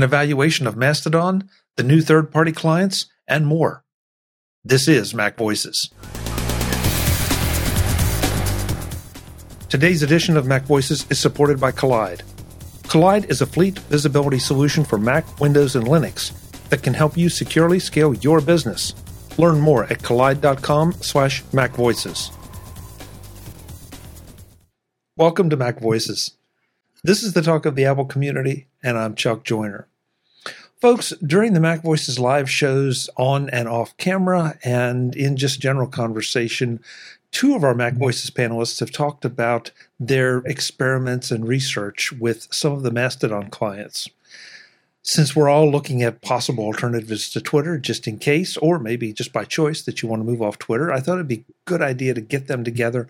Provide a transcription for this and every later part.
an evaluation of Mastodon, the new third party clients, and more. This is Mac Voices. Today's edition of Mac Voices is supported by Kolide. Kolide is a fleet visibility solution for Mac, Windows, and Linux that can help you securely scale your business. Learn more at kolide.com slash macvoices. Welcome to Mac Voices. This is the talk of the Apple community, and I'm Chuck Joiner. Folks, during the Mac Voices live shows on and off camera and in just general conversation, two of our Mac Voices panelists have talked about their experiments and research with some of the Mastodon clients. Since we're all looking at possible alternatives to Twitter, just in case, or maybe just by choice that you want to move off Twitter, I thought it'd be a good idea to get them together,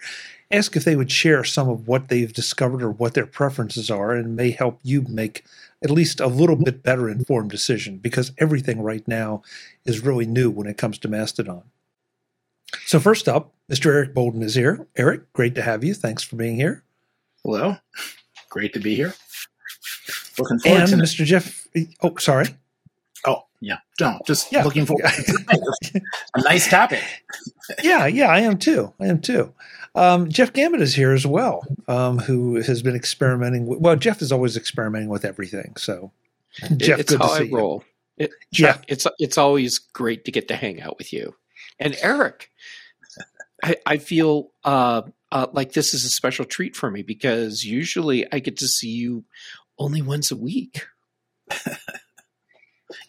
ask if they would share some of what they've discovered or what their preferences are, and may help you make at least a little bit better informed decision because everything right now is really new when it comes to Mastodon. So, first up, Mr. Eric Bolden is here. Eric, great to have you. Thanks for being here. Hello. Great to be here. Looking forward and to Mr. Jeff. Oh, sorry. Oh, yeah. No, just yeah. looking forward. a nice topic. yeah, yeah, I am too. I am too. Um, Jeff Gamet is here as well, um, who has been experimenting. With, well, Jeff is always experimenting with everything. So, Jeff, it's how I roll. It, Jeff, yeah. it's it's always great to get to hang out with you, and Eric. I, I feel uh, uh, like this is a special treat for me because usually I get to see you only once a week.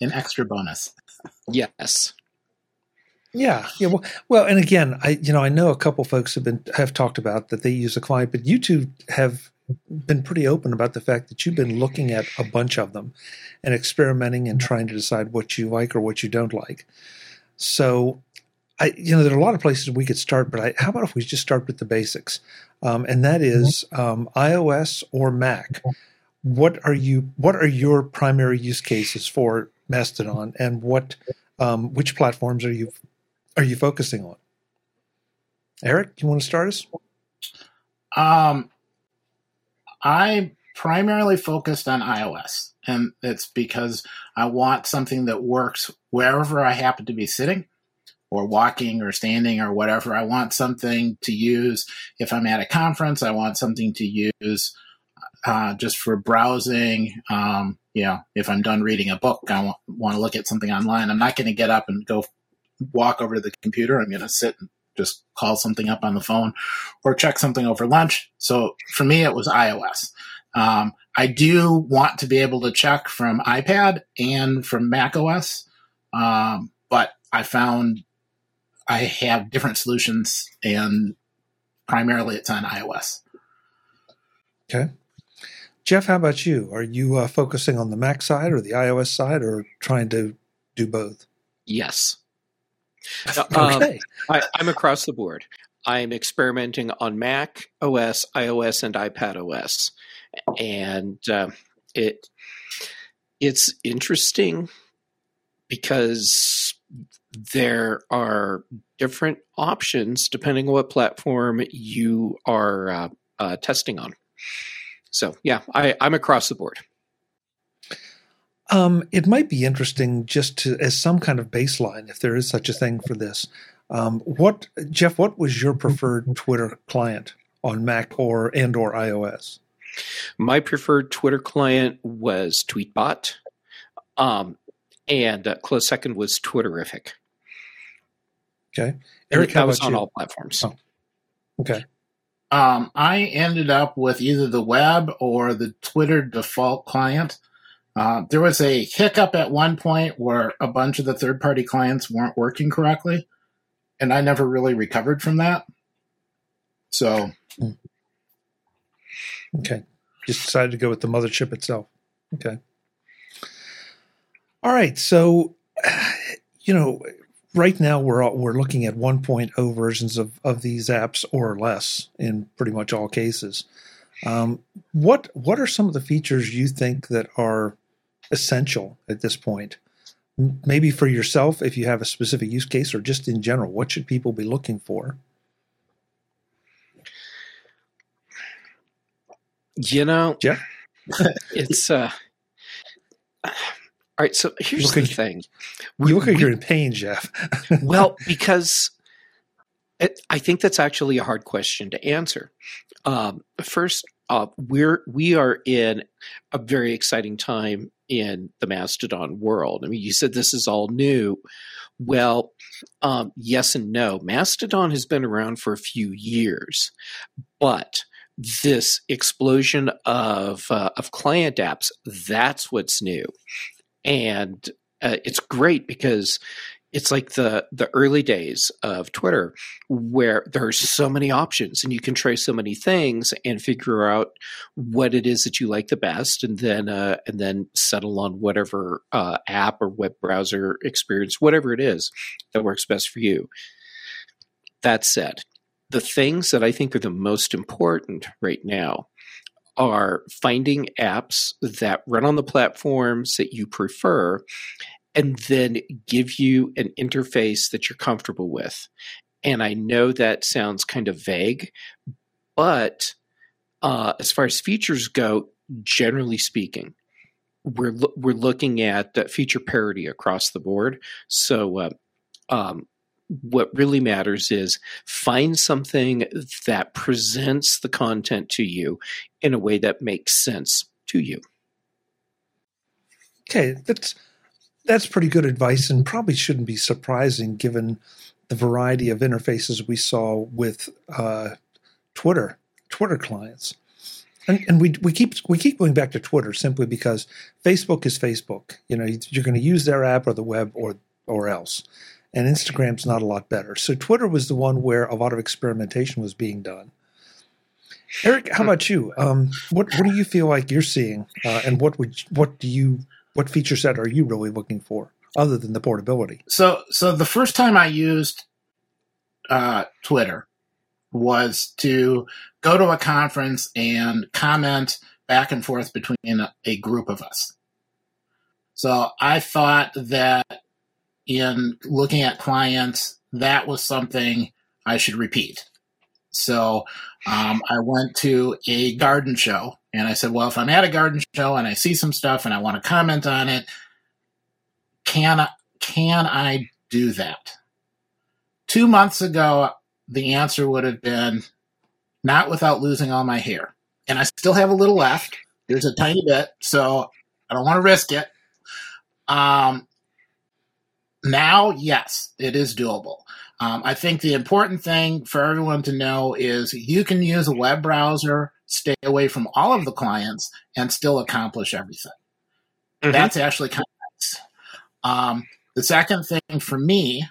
An extra bonus. Yes. Yeah, yeah. Well, well, and again, I you know I know a couple folks have been have talked about that they use a client, but you two have been pretty open about the fact that you've been looking at a bunch of them and experimenting and trying to decide what you like or what you don't like. So I, you know, there are a lot of places we could start, but I, how about if we just start with the basics? Um, and that mm-hmm. um, iOS or Mac. What are you? What are your primary use cases for Mastodon, and what, um, which platforms are you are you focusing on? Eric, you want to start us? Um, I primarily focused on iOS, and it's because I want something that works wherever I happen to be sitting or walking or standing or whatever. I want something to use if I'm at a conference. I want something to use uh, just for browsing. Um, you know, if I'm done reading a book, I want, want to look at something online. I'm not going to get up and go walk over to the computer. I'm going to sit and just call something up on the phone or check something over lunch. So for me, it was iOS. Um, I do want to be able to check from iPad and from Mac OS, um, but I found I have different solutions, and primarily it's on iOS. Okay. Jeff, how about you? Are you uh, focusing on the Mac side or the iOS side, or trying to do both? Yes. okay. Um, I, am across the board. I'm experimenting on Mac OS, iOS, and iPad OS, and uh, it it's interesting because there are different options depending on what platform you are uh, uh, testing on. So, yeah, I, I'm across the board. Um, it might be interesting just to, as some kind of baseline, if there is such a thing for this. Um, what Jeff? What was your preferred Twitter client on Mac or and or iOS? My preferred Twitter client was Tweetbot, um, and uh, close second was Twitterrific. Okay. Eric, that was on you? all platforms. Oh. Okay. Um, I ended up with either the web or the Twitter default client. Uh, there was a hiccup at one point where a bunch of the third party clients weren't working correctly, and I never really recovered from that. So. Okay. Just decided to go with the mothership itself. Okay. All right. So, you know, right now we're we're looking at 1.0 versions of of these apps or less in pretty much all cases. Um, what what are some of the features you think that are essential at this point? Maybe for yourself, if you have a specific use case, or just in general, what should people be looking for? You know, yeah, it's uh, All right, so here's look the like, thing. We, look like we, you're in pain, Jeff. well, because it, I think that's actually a hard question to answer. Um, first, uh, we're we are in a very exciting time in the Mastodon world. I mean, you said this is all new. Well, um, yes and no. Mastodon has been around for a few years, but this explosion of uh, of client apps that's what's new, and uh, it's great because it's like the the early days of Twitter where there are so many options and you can try so many things and figure out what it is that you like the best and then uh, and then settle on whatever uh, app or web browser experience whatever it is that works best for you. That said, the things that I think are the most important right now are finding apps that run on the platforms that you prefer and then give you an interface that you're comfortable with. And I know that sounds kind of vague, but uh, as far as features go, generally speaking, we're lo- we're looking at feature parity across the board. So, uh, um, what really matters is find something that presents the content to you in a way that makes sense to you. Okay, that's that's pretty good advice and probably shouldn't be surprising given the variety of interfaces we saw with uh, Twitter, Twitter clients. And, and we we keep we keep going back to Twitter simply because Facebook is Facebook. You know, you're going to use their app or the web or or else. And Instagram's not a lot better. So Twitter was the one where a lot of experimentation was being done. Eric, how about you? Um, what what do you feel like you're seeing, uh, and what would what do you what feature set are you really looking for other than the portability? So, so the first time I used uh, Twitter was to go to a conference and comment back and forth between a, a group of us. So I thought that in looking at clients, that was something I should repeat. So um, I went to a garden show and I said, well, if I'm at a garden show and I see some stuff and I want to comment on it, can I, can I do that? Two months ago, the answer would have been not without losing all my hair. And I still have a little left. There's a tiny bit, so I don't want to risk it. Um, now, yes, it is doable. Um, I think the important thing for everyone to know is you can use a web browser, stay away from all of the clients, and still accomplish everything. Mm-hmm. That's actually kind of nice. Um, the second thing for me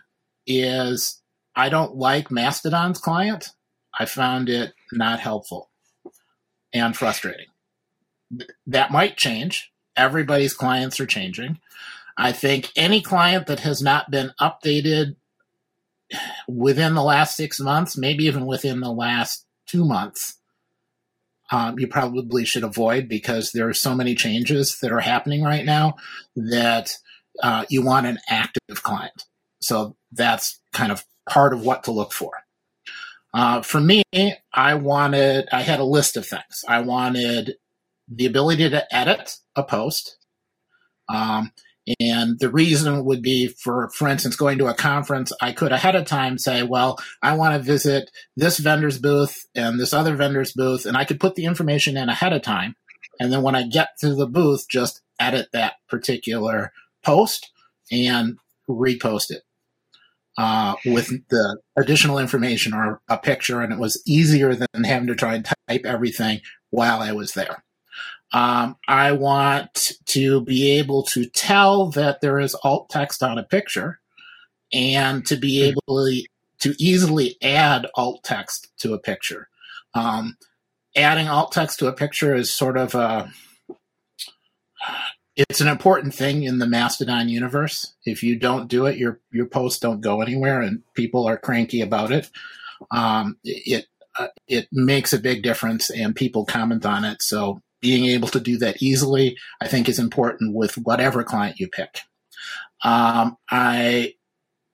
is I don't like Mastodon's client. I found it not helpful and frustrating. That might change. Everybody's clients are changing. I think any client that has not been updated within the last six months, maybe even within the last two months, um, you probably should avoid because there are so many changes that are happening right now that uh, you want an active client. So that's kind of part of what to look for. Uh, for me, I wanted, I had a list of things. I wanted the ability to edit a post. Um, and the reason would be for, for instance, going to a conference, I could ahead of time say, well, I want to visit this vendor's booth and this other vendor's booth, and I could put the information in ahead of time. And then when I get to the booth, just edit that particular post and repost it uh, with the additional information or a picture. And it was easier than having to try and type everything while I was there. Um, I want to be able to tell that there is alt text on a picture and to be hmm. able to easily add alt text to a picture. Um, adding alt text to a picture is sort of a it's an important thing in the Mastodon universe. If you don't do it, your your posts don't go anywhere, and people are cranky about it. Um, it uh, it makes a big difference, and people comment on it. So being able to do that easily, I think, is important with whatever client you pick. Um, I,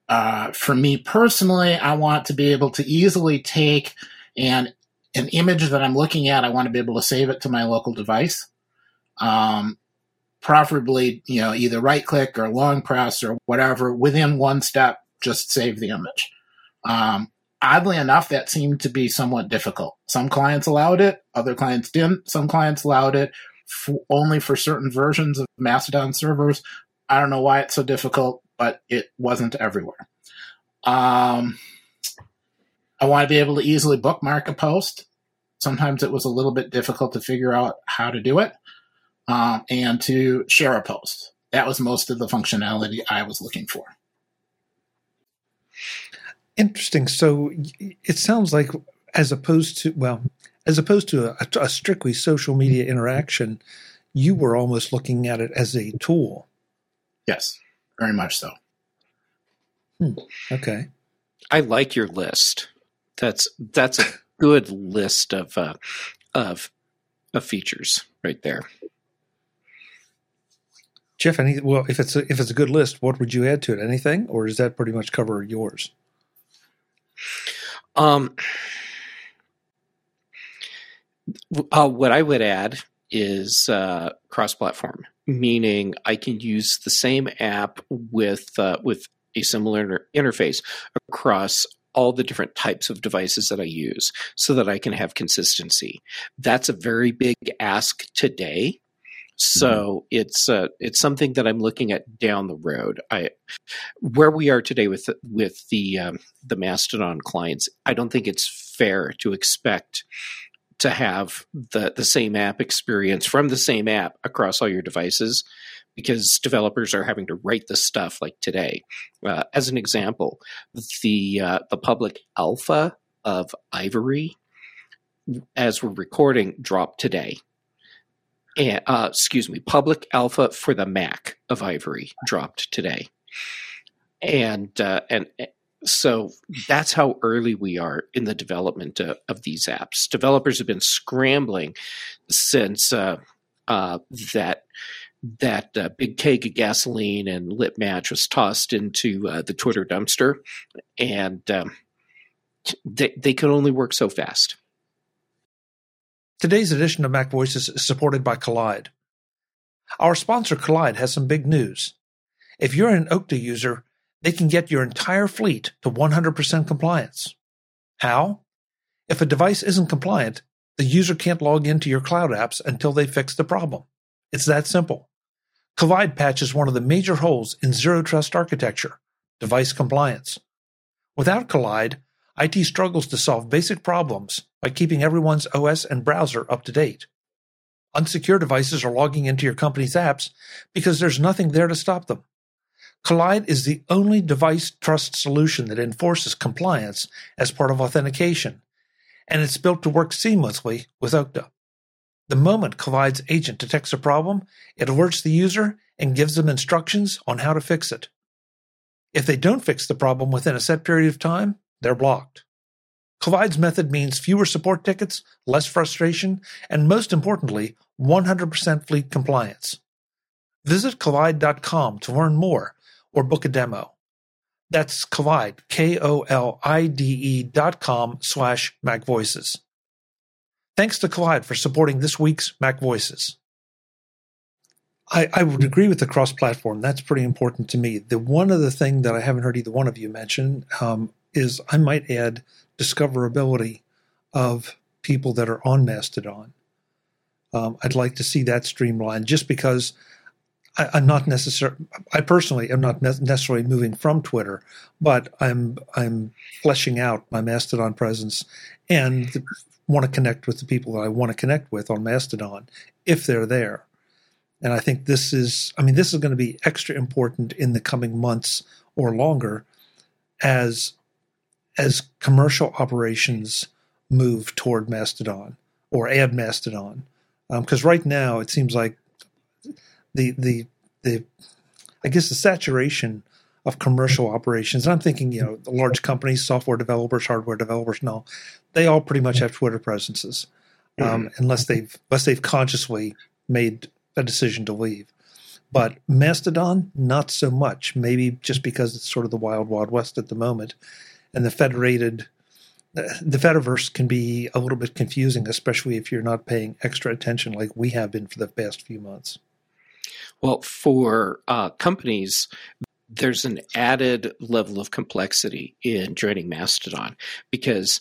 uh, for me personally, I want to be able to easily take and an image that I'm looking at. I want to be able to save it to my local device. Um, preferably, you know, either right click or long press or whatever within one step, just save the image. Um, oddly enough, that seemed to be somewhat difficult. Some clients allowed it, other clients didn't. Some clients allowed it only for certain versions of Mastodon servers. I don't know why it's so difficult, but it wasn't everywhere. Um, I want to be able to easily bookmark a post. Sometimes it was a little bit difficult to figure out how to do it um, and to share a post. That was most of the functionality I was looking for. Interesting. So it sounds like, as opposed to, well, as opposed to a, a strictly social media interaction, you were almost looking at it as a tool. Yes, very much so. Hmm. Okay. I like your list. That's that's a good list of uh, of of features right there. Jeff, any well, if it's a, if it's a good list, what would you add to it? Anything, or does that pretty much cover yours? Um, uh, what I would add is uh, cross-platform, meaning I can use the same app with uh, with a similar inter- interface across all the different types of devices that I use, so that I can have consistency. That's a very big ask today so mm-hmm. it's uh, it's something that I'm looking at down the road. I where we are today with with the um, the Mastodon clients, I don't think it's fair to expect to have the the same app experience from the same app across all your devices because developers are having to write this stuff like today. Uh, as an example, the uh, the public alpha of Ivory, as we're recording, dropped today uh, excuse me, public alpha for the Mac of Ivory dropped today, and uh, and eh, so that's how early we are in the development of, of these apps. Developers have been scrambling since uh, uh that that uh, big keg of gasoline and lit match was tossed into uh, the Twitter dumpster, and um, they they can only work so fast. Today's edition of Mac Voices is supported by Kolide. Our sponsor Kolide has some big news. If you're an Okta user, they can get your entire fleet to 100% compliance. How? If a device isn't compliant, the user can't log into your cloud apps until they fix the problem. It's that simple. Kolide patches one of the major holes in zero trust architecture, device compliance. Without Kolide, IT struggles to solve basic problems by keeping everyone's OS and browser up to date. Unsecure devices are logging into your company's apps because there's nothing there to stop them. Kolide is the only device trust solution that enforces compliance as part of authentication, and it's built to work seamlessly with Okta. The moment Kolide's agent detects a problem, it alerts the user and gives them instructions on how to fix it. If they don't fix the problem within a set period of time, they're blocked. Kolide's method means fewer support tickets, less frustration, and most importantly, 100% fleet compliance. Visit kolide.com to learn more or book a demo. That's Kolide, K-O-L-I-D-E dot com slash Mac Voices. Thanks to Kolide for supporting this week's Mac Voices. I, I would agree with the cross-platform. That's pretty important to me. The one other thing that I haven't heard either one of you mention um, is I might add discoverability of people that are on Mastodon. Um, I'd like to see that streamlined just because I, am not necessarily, I personally am not necessarily moving from Twitter, but I'm, I'm fleshing out my Mastodon presence and want to connect with the people that I want to connect with on Mastodon if they're there. And I think this is, I mean, this is going to be extra important in the coming months or longer as as commercial operations move toward Mastodon or add Mastodon, because um, right now it seems like the the the I guess the saturation of commercial operations. And I'm thinking, you know, the large companies, software developers, hardware developers, no, they all pretty much have Twitter presences, um, mm-hmm. unless they've unless they've consciously made a decision to leave. But Mastodon, not so much. Maybe just because it's sort of the wild, wild west at the moment and the federated the Fediverse can be a little bit confusing, especially if you're not paying extra attention like we have been for the past few months. Well, for uh, companies, there's an added level of complexity in joining Mastodon because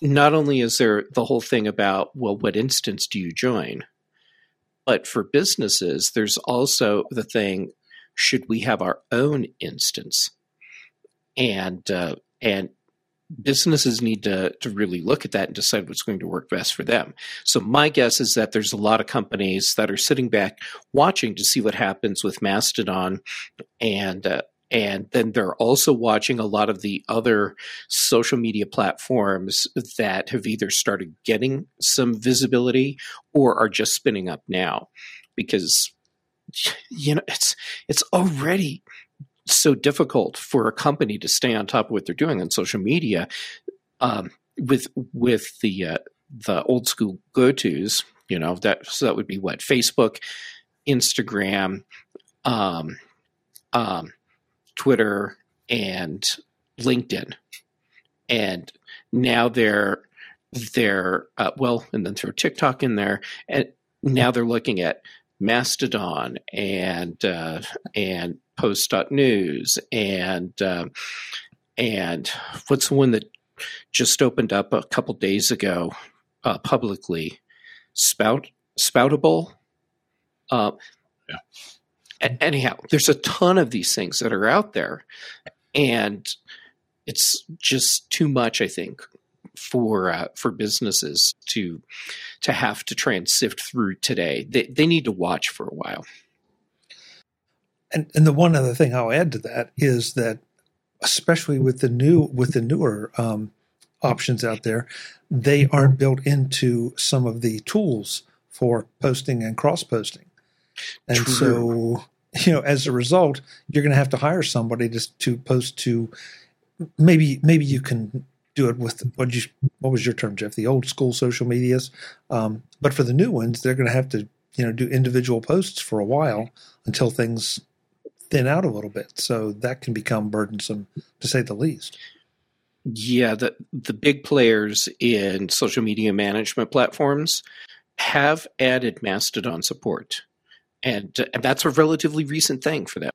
not only is there the whole thing about, well, what instance do you join? But for businesses, there's also the thing should we have our own instance? And, uh, and businesses need to, to really look at that and decide what's going to work best for them. So my guess is that there's a lot of companies that are sitting back watching to see what happens with Mastodon and uh, and then they're also watching a lot of the other social media platforms that have either started getting some visibility or are just spinning up now because you know it's it's already so difficult for a company to stay on top of what they're doing on social media um, with with the uh, the old school go tos. You know that so that would be what Facebook, Instagram, um, um, Twitter, and LinkedIn, and now they're they're uh, well, and then throw TikTok in there, and now they're looking at Mastodon and uh, and Post.news and uh, and what's the one that just opened up a couple days ago uh, publicly? Spout Spoutable. Uh, yeah. Anyhow, there's a ton of these things that are out there, and it's just too much. I think for uh, for businesses to to have to try and sift through today. They they need to watch for a while. And and the one other thing I'll add to that is that especially with the new with the newer um, options out there, they aren't built into some of the tools for posting and cross posting. And True. so, you know, as a result, you're going to have to hire somebody just to post to maybe maybe you can do it with what you what was your term, Jeff? The old school social medias. Um, but for the new ones, they're going to have to you know do individual posts for a while until things thin out a little bit. So that can become burdensome to say the least. Yeah, the the big players in social media management platforms have added Mastodon support, and, and that's a relatively recent thing for them.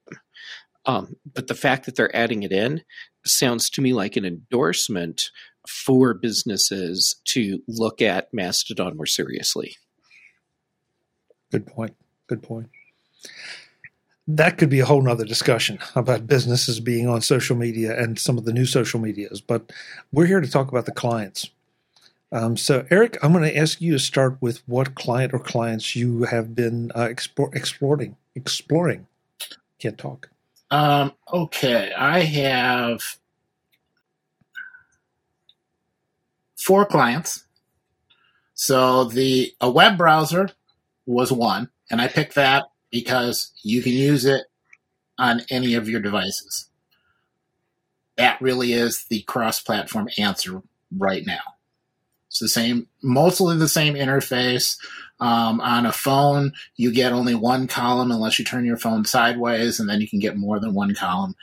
Um, but the fact that they're adding it in sounds to me like an endorsement for businesses to look at Mastodon more seriously. Good point. Good point. That could be a whole nother discussion about businesses being on social media and some of the new social medias, but we're here to talk about the clients. Um, so, Eric, I'm going to ask you to start with what client or clients you have been uh, exploring. Exploring. Can't talk. Um, okay, I have four clients. So the a web browser was one, and I picked that because you can use it on any of your devices. That really is the cross-platform answer right now. It's the same, mostly the same interface. Um, on a phone, you get only one column unless you turn your phone sideways, and then you can get more than one column.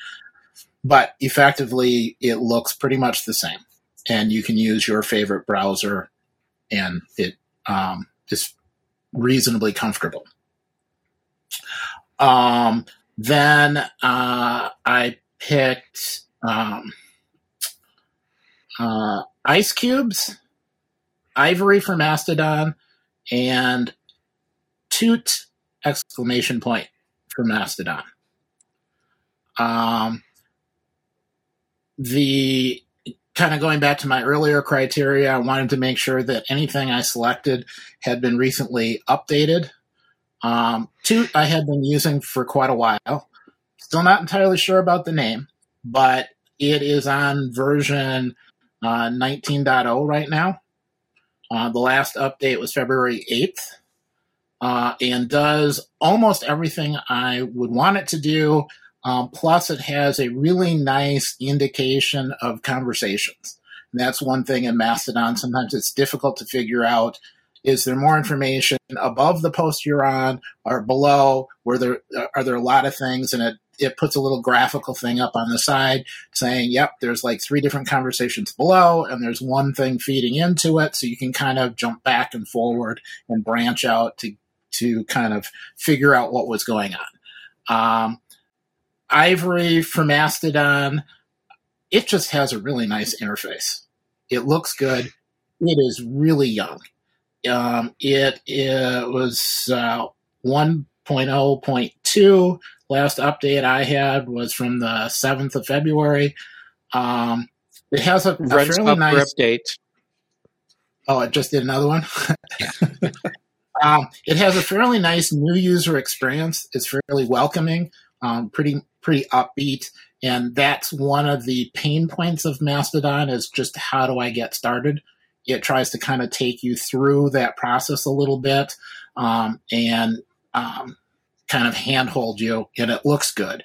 But effectively, it looks pretty much the same, and you can use your favorite browser, and it um, is reasonably comfortable. Um, then uh, I picked um, uh, ice cubes, ivory for Mastodon, and toot exclamation point for Mastodon. Um, the kind of going back to my earlier criteria, I wanted to make sure that anything I selected had been recently updated. Um, Toot I had been using for quite a while. Still not entirely sure about the name, but it is on version uh, 19.0 right now. Uh, the last update was February 8th uh, and does almost everything I would want it to do. Um, plus, it has a really nice indication of conversations. And that's one thing in Mastodon. Sometimes it's difficult to figure out is there more information above the post you're on or below? Where there are there a lot of things, and it it puts a little graphical thing up on the side saying, yep, there's like three different conversations below, and there's one thing feeding into it. So you can kind of jump back and forward and branch out to to kind of figure out what was going on. Um, Ivory for Mastodon, it just has a really nice interface. It looks good. It is really young. Um, it, it was uh, 1.0.2. Last update I had was from the 7th of February. Um, it has a, a fairly nice update. Oh, it just did another one. um, it has a fairly nice new user experience. It's fairly welcoming, um, pretty pretty upbeat, and that's one of the pain points of Mastodon is just how do I get started. It tries to kind of take you through that process a little bit, um, and um, kind of handhold you, and it looks good.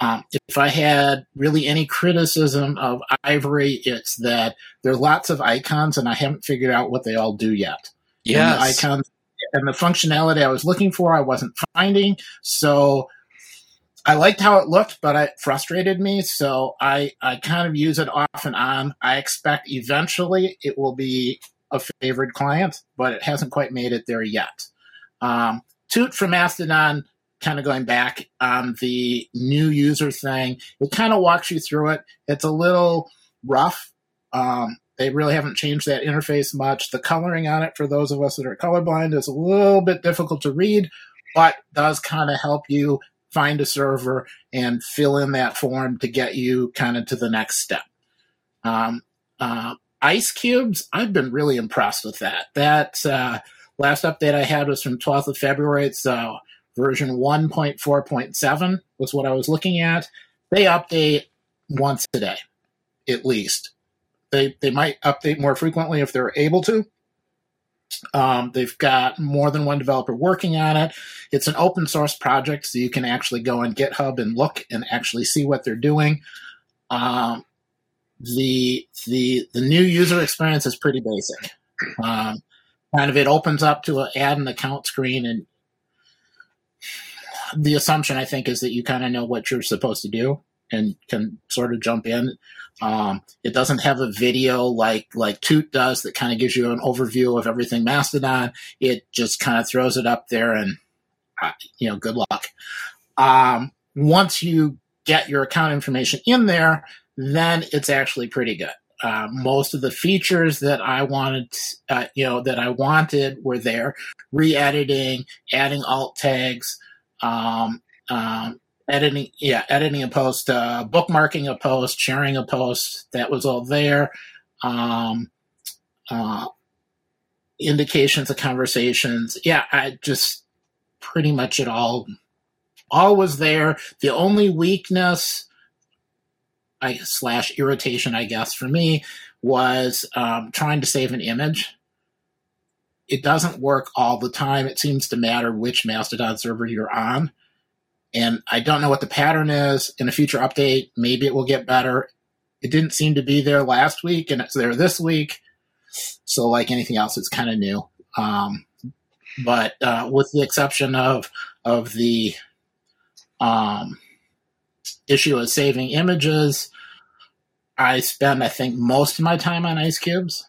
Um, if I had really any criticism of Ivory, it's that there are lots of icons and I haven't figured out what they all do yet. Yeah, icons and the functionality I was looking for, I wasn't finding. So I liked how it looked, but it frustrated me. So I, I kind of use it off and on. I expect eventually it will be a favored client, but it hasn't quite made it there yet. Um, Toot from Mastodon kind of going back on the new user thing. It kind of walks you through it. It's a little rough. Um, they really haven't changed that interface much. The coloring on it, for those of us that are colorblind, is a little bit difficult to read, but does kind of help you find a server and fill in that form to get you kind of to the next step. Um, uh, ice cubes, I've been really impressed with that. That uh, last update I had was from 12th of February. It's uh, version 1.4.7 was what I was looking at. They update once a day, at least. They they might update more frequently if they're able to. Um, they've got more than one developer working on it. It's an open source project, so you can actually go on GitHub and look and actually see what they're doing. Um, the the the new user experience is pretty basic. Um, kind of it opens up to a, add an account screen and the assumption I think is that you kind of know what you're supposed to do and can sort of jump in. Um, it doesn't have a video like like Toot does that kind of gives you an overview of everything Mastodon. It just kind of throws it up there and uh, you know, good luck. Um, once you get your account information in there, then it's actually pretty good. Uh, most of the features that I wanted, uh, you know, that I wanted were there. Re-editing, adding alt tags, um, um, editing, yeah, editing a post, uh, bookmarking a post, sharing a post. That was all there. Um, uh, indications of conversations. Yeah, I just pretty much it all, all was there. The only weakness, I slash irritation, I guess for me, was um, trying to save an image it doesn't work all the time. It seems to matter which Mastodon server you're on. And I don't know what the pattern is. In a future update, maybe it will get better. It didn't seem to be there last week, and it's there this week. So, like anything else, it's kind of new. Um, but uh, with the exception of of the um, issue of saving images, I spend I think most of my time on ice cubes.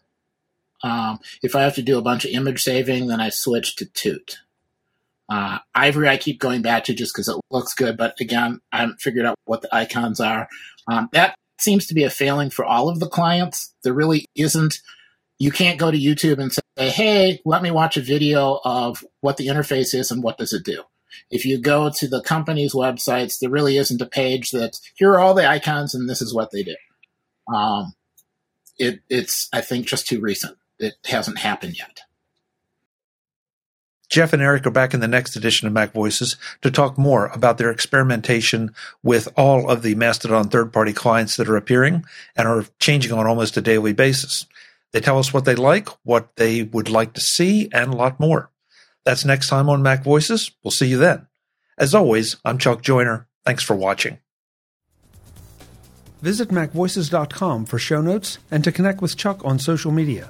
Um, if I have to do a bunch of image saving, then I switch to Toot. Uh, Ivory, I keep going back to just because it looks good, but again, I haven't figured out what the icons are. Um, that seems to be a failing for all of the clients. There really isn't. You can't go to YouTube and say, "Hey, let me watch a video of what the interface is and what does it do." If you go to the company's websites, there really isn't a page that here are all the icons and this is what they do. Um, it, it's I think just too recent it hasn't happened yet. Jeff and Eric are back in the next edition of Mac Voices to talk more about their experimentation with all of the Mastodon third party clients that are appearing and are changing on almost a daily basis. They tell us what they like, what they would like to see, and a lot more. That's next time on Mac Voices. We'll see you then. As always, I'm Chuck Joiner. Thanks for watching. Visit MacVoices.com for show notes and to connect with Chuck on social media